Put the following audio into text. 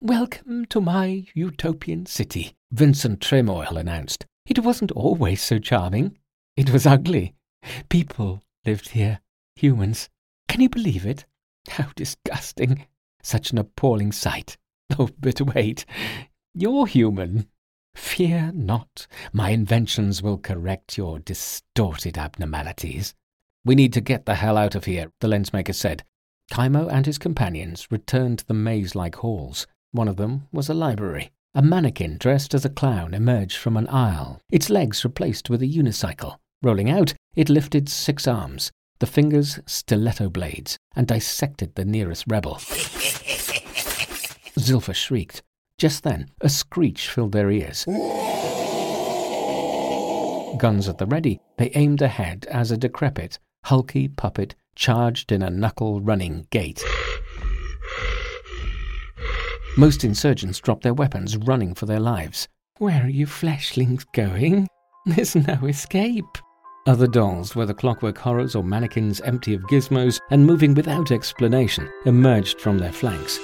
Welcome to my utopian city, Vincent Tremoil announced. It wasn't always so charming. It was ugly. People lived here. Humans. Can you believe it? How disgusting. Such an appalling sight. Oh, but wait. You're human. Fear not. My inventions will correct your distorted abnormalities. We need to get the hell out of here, the lensmaker said. Kaimo and his companions returned to the maze like halls. One of them was a library. A mannequin dressed as a clown emerged from an aisle, its legs replaced with a unicycle. Rolling out, it lifted six arms, the fingers stiletto blades, and dissected the nearest rebel. Zilpha shrieked. Just then, a screech filled their ears. Guns at the ready, they aimed ahead as a decrepit, hulky puppet charged in a knuckle running gait. Most insurgents dropped their weapons, running for their lives. Where are you fleshlings going? There's no escape. Other dolls, whether clockwork horrors or mannequins empty of gizmos and moving without explanation, emerged from their flanks.